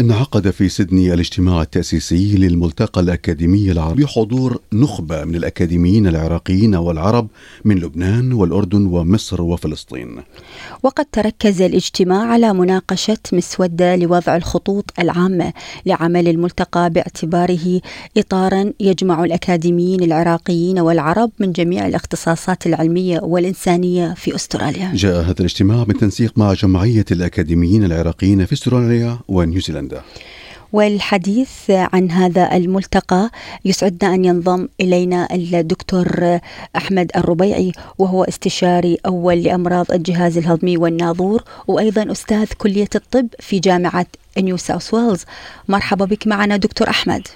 انعقد في سيدني الاجتماع التأسيسي للملتقى الأكاديمي العربي بحضور نخبة من الأكاديميين العراقيين والعرب من لبنان والأردن ومصر وفلسطين. وقد تركز الاجتماع على مناقشة مسودة لوضع الخطوط العامة لعمل الملتقى باعتباره إطارا يجمع الأكاديميين العراقيين والعرب من جميع الاختصاصات العلمية والإنسانية في أستراليا. جاء هذا الاجتماع بالتنسيق مع جمعية الأكاديميين العراقيين في أستراليا ونيوزيلندا. والحديث عن هذا الملتقى يسعدنا أن ينضم إلينا الدكتور أحمد الربيعي وهو استشاري أول لأمراض الجهاز الهضمي والناظور وأيضا أستاذ كلية الطب في جامعة نيو ساوث ويلز مرحبا بك معنا دكتور أحمد.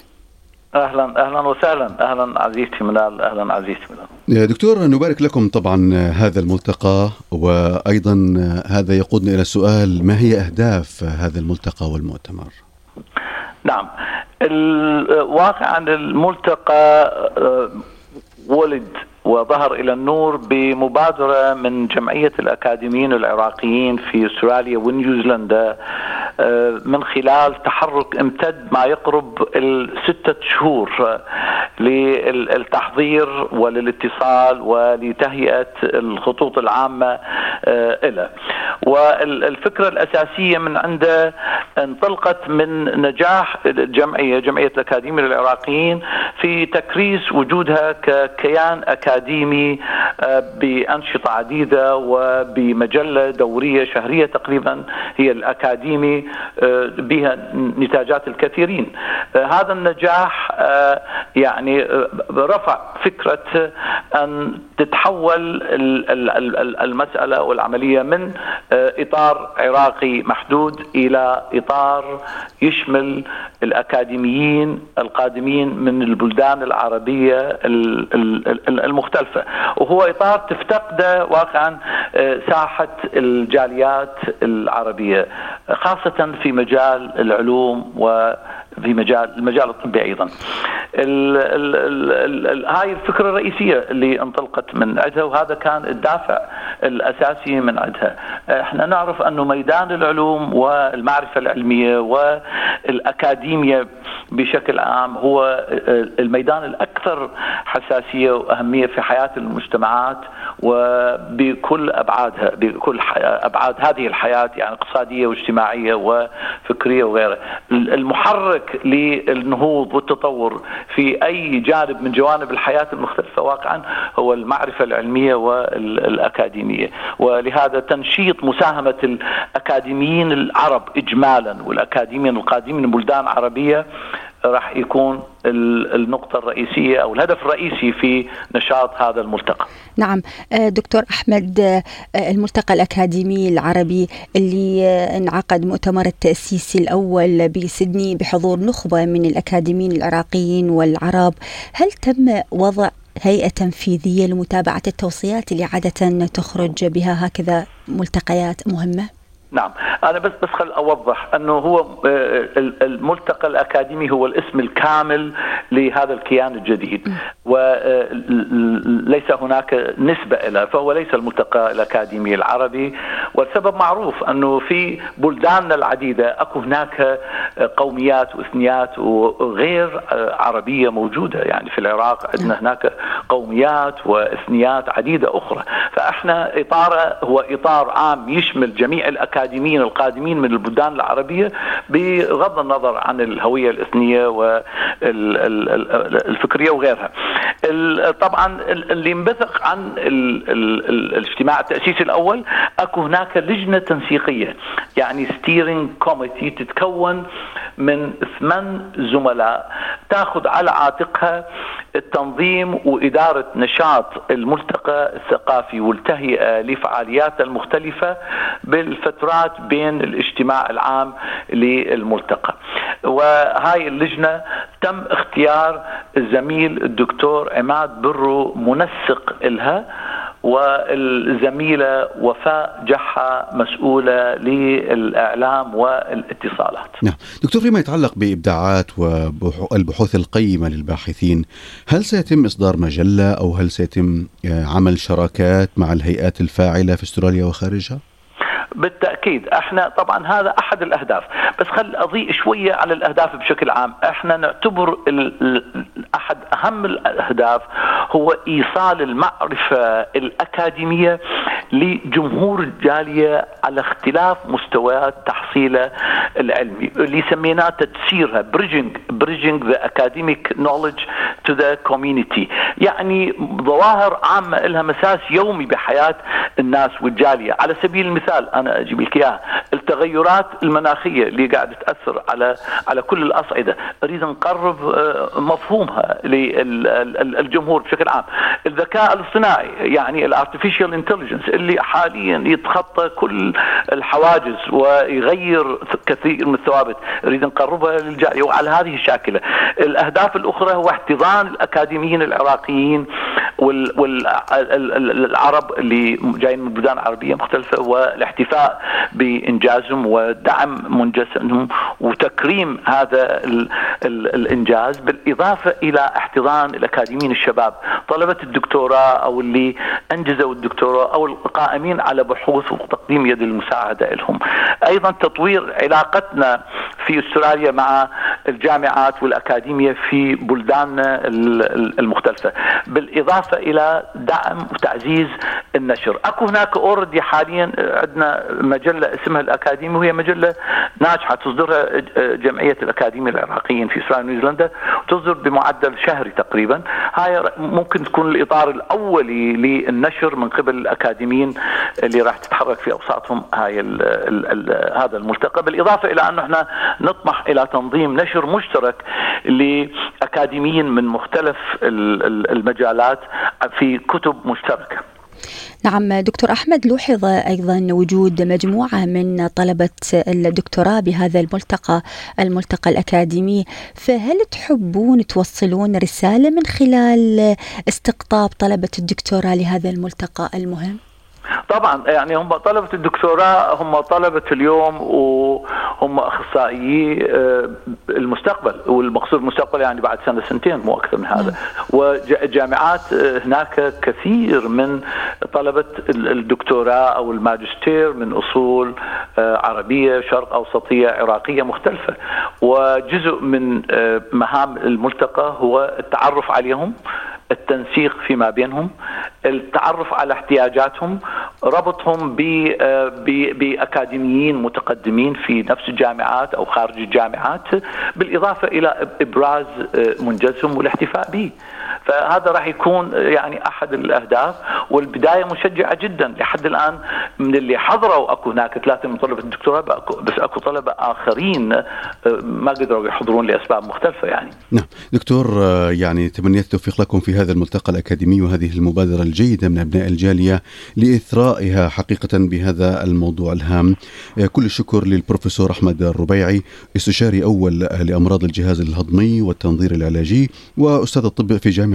أهلا أهلا وسهلا. أهلا عزيزتي منال أهلا عزيزتي منال دكتور نبارك لكم طبعا هذا الملتقى وأيضا هذا يقودنا إلى السؤال ما هي أهداف هذا الملتقى والمؤتمر؟ نعم. الواقع أن الملتقى آه، ولد وظهر إلى النور بمبادرة من جمعية الأكاديميين العراقيين في أستراليا ونيوزيلندا. من خلال تحرك امتد ما يقرب الستة شهور للتحضير وللاتصال ولتهيئة الخطوط العامة آه، له والفكرة الأساسية من عنده انطلقت من نجاح الجمعية جمعية الأكاديمية العراقيين في تكريس وجودها ككيان أكاديمي آه، بأنشطة عديدة وبمجلة دورية شهرية تقريبا هي الأكاديمي. آه، بها نتاجات الكثيرين. هذا النجاح يعني رفع فكرة أن تتحول المسألة والعملية من آه، إطار عراقي محدود إلى إطار يشمل الأكاديميين القادمين من البلدان العربية المختلفة. وهو إطار تفتقده واقعا آه، ساحة الجاليات العربية خاصة في مجال العلوم و في مجال المجال الطبي أيضا. ال ال هاي الفكرة الرئيسية اللي انطلقت من عندها وهذا كان الدافع الأساسي من عندها. إحنا نعرف أنه ميدان العلوم والمعرفة العلمية والأكاديمية بشكل عام هو الميدان الأكثر حساسية وأهمية في حياة المجتمعات وبكل أبعادها بكل أبعاد هذه الحياة يعني اقتصادية واجتماعية وفكرية وغيرها. المحرك المحرك للنهوض والتطور في أي جانب من جوانب الحياة المختلفة واقعا هو المعرفة العلمية والأكاديمية ولهذا تنشيط مساهمة الأكاديميين العرب اجمالا والأكاديميين القادمين من بلدان عربية راح يكون النقطة الرئيسية أو الهدف الرئيسي في نشاط هذا الملتقى. نعم. آه، دكتور أحمد آه، الملتقى الأكاديمي العربي اللي آه، انعقد مؤتمر التأسيس الأول بسدني بحضور نخبة من الأكاديميين العراقيين والعرب هل تم وضع هيئة تنفيذية لمتابعة التوصيات اللي عادة تخرج بها هكذا ملتقيات مهمة؟ نعم. أنا بس بس خل أوضح أنه هو آه، الملتقى الأكاديمي هو الاسم الكامل لهذا الكيان الجديد. وليس آه، هناك نسبة له فهو ليس الملتقى الأكاديمي العربي. والسبب معروف أنه في بلداننا العديدة أكو هناك قوميات وإثنيات وغير عربية موجودة. يعني في العراق عندنا هناك قوميات وإثنيات عديدة أخرى. فاحنا اطاره هو اطار عام يشمل جميع الاكاديميين القادمين من البلدان العربية بغض النظر عن الهوية الإثنية والفكرية وغيرها. طبعا اللي انبثق عن الاجتماع التاسيسي الأول أكو هناك لجنة تنسيقية يعني steering committee تتكون من ثمان زملاء. تأخذ على عاتقها التنظيم وإدارة نشاط الملتقى الثقافي والتهيئة لفعالياته المختلفة بالفترات بين الاجتماع العام للملتقى. وهاي اللجنة تم اختيار الزميل الدكتور عماد برو منسق إلها والزميلة وفاء جحا مسؤولة للإعلام والاتصالات نعم دكتور فيما يتعلق بإبداعات والبحوث القيمة للباحثين هل سيتم إصدار مجلة أو هل سيتم عمل شراكات مع الهيئات الفاعلة في أستراليا وخارجها؟ بالتأكيد. إحنا طبعا هذا أحد الأهداف. بس خل أضيء شوية على الأهداف بشكل عام. إحنا نعتبر أحد أهم الأهداف هو إيصال المعرفة الأكاديمية لجمهور الجاليه على اختلاف مستويات تحصيله العلمي اللي سميناه تجسيرها bridging bridging the academic knowledge to the community يعني ظواهر عامة لها مساس يومي بحياة الناس والجالية. على سبيل المثال أنا أجيب لك إياها التغيرات المناخية اللي قاعدة تأثر على على كل الأصعدة. أريد نقرب آه، مفهومها للجمهور بشكل عام. الذكاء الاصطناعي يعني ال artificial intelligence اللي حاليا يتخطى كل الحواجز ويغير كثير من الثوابت. نريد نقربها للجالية وعلى هذه الشاكلة. الأهداف الأخرى هو احتضان الأكاديميين العراقيين والعرب اللي جايين من بلدان عربيه مختلفة والاحتفاء بإنجازهم ودعم منجزهم وتكريم هذا الإنجاز بالإضافة إلى احتضان الأكاديميين الشباب طلبة الدكتوراه أو اللي أنجزوا الدكتوراه أو القائمين على بحوث وتقديم يد المساعدة لهم. أيضا تطوير علاقتنا في أستراليا مع الجامعات والأكاديمية في بلداننا المختلفة. بالإضافة إلى دعم وتعزيز النشر. أكو هناك already حاليا عندنا مجلة اسمها الأكاديمي وهي مجلة ناجحة تصدرها جمعية الأكاديميين العراقيين في استراليا ونيوزيلندا وتصدر بمعدل شهري تقريبا. هاي ممكن تكون الإطار الاولي للنشر من قبل الأكاديميين اللي راح تتحرك في أوساطهم هاي ال ال ال هذا الملتقى. بالإضافة إلى أنه إحنا نطمح إلى تنظيم نشر مشترك لأكاديميين من مختلف المجالات في كتب مشتركة نعم دكتور أحمد لوحظ أيضا وجود مجموعة من طلبة الدكتوراه بهذا الملتقى الملتقى الأكاديمي فهل تحبون توصلون رسالة من خلال استقطاب طلبة الدكتوراه لهذا الملتقى المهم؟ طبعا يعني هم طلبة الدكتوراه هم طلبة اليوم وهم أخصائيي آه، المستقبل والمقصود المستقبل يعني بعد سنة سنتين مو أكثر من هذا. وجامعات آه، هناك كثير من طلبة الدكتوراه أو الماجستير من أصول آه، عربية شرق أوسطية عراقية مختلفة. وجزء من مهام الملتقى هو التعرف عليهم التنسيق فيما بينهم التعرف على احتياجاتهم ربطهم بأكاديميين متقدمين في نفس الجامعات أو خارج الجامعات بالإضافة إلى إبراز منجزهم والاحتفاء به. فهذا راح يكون يعني أحد الأهداف والبداية مشجعة جدا لحد الآن من اللي حضروا أكو هناك ثلاثة من طلبة الدكتوراه بس اكو طلبة آخرين آه، ما قدروا يحضرون لأسباب مختلفة يعني. نعم دكتور آه، يعني تمنيت التوفيق لكم في هذا الملتقى الأكاديمي وهذه المبادرة الجيدة من أبناء الجالية لإثرائها حقيقة بهذا الموضوع الهام. آه، كل الشكر للبروفيسور أحمد الربيعي استشاري أول لأمراض الجهاز الهضمي والتنظير العلاجي وأستاذ الطب في جامعة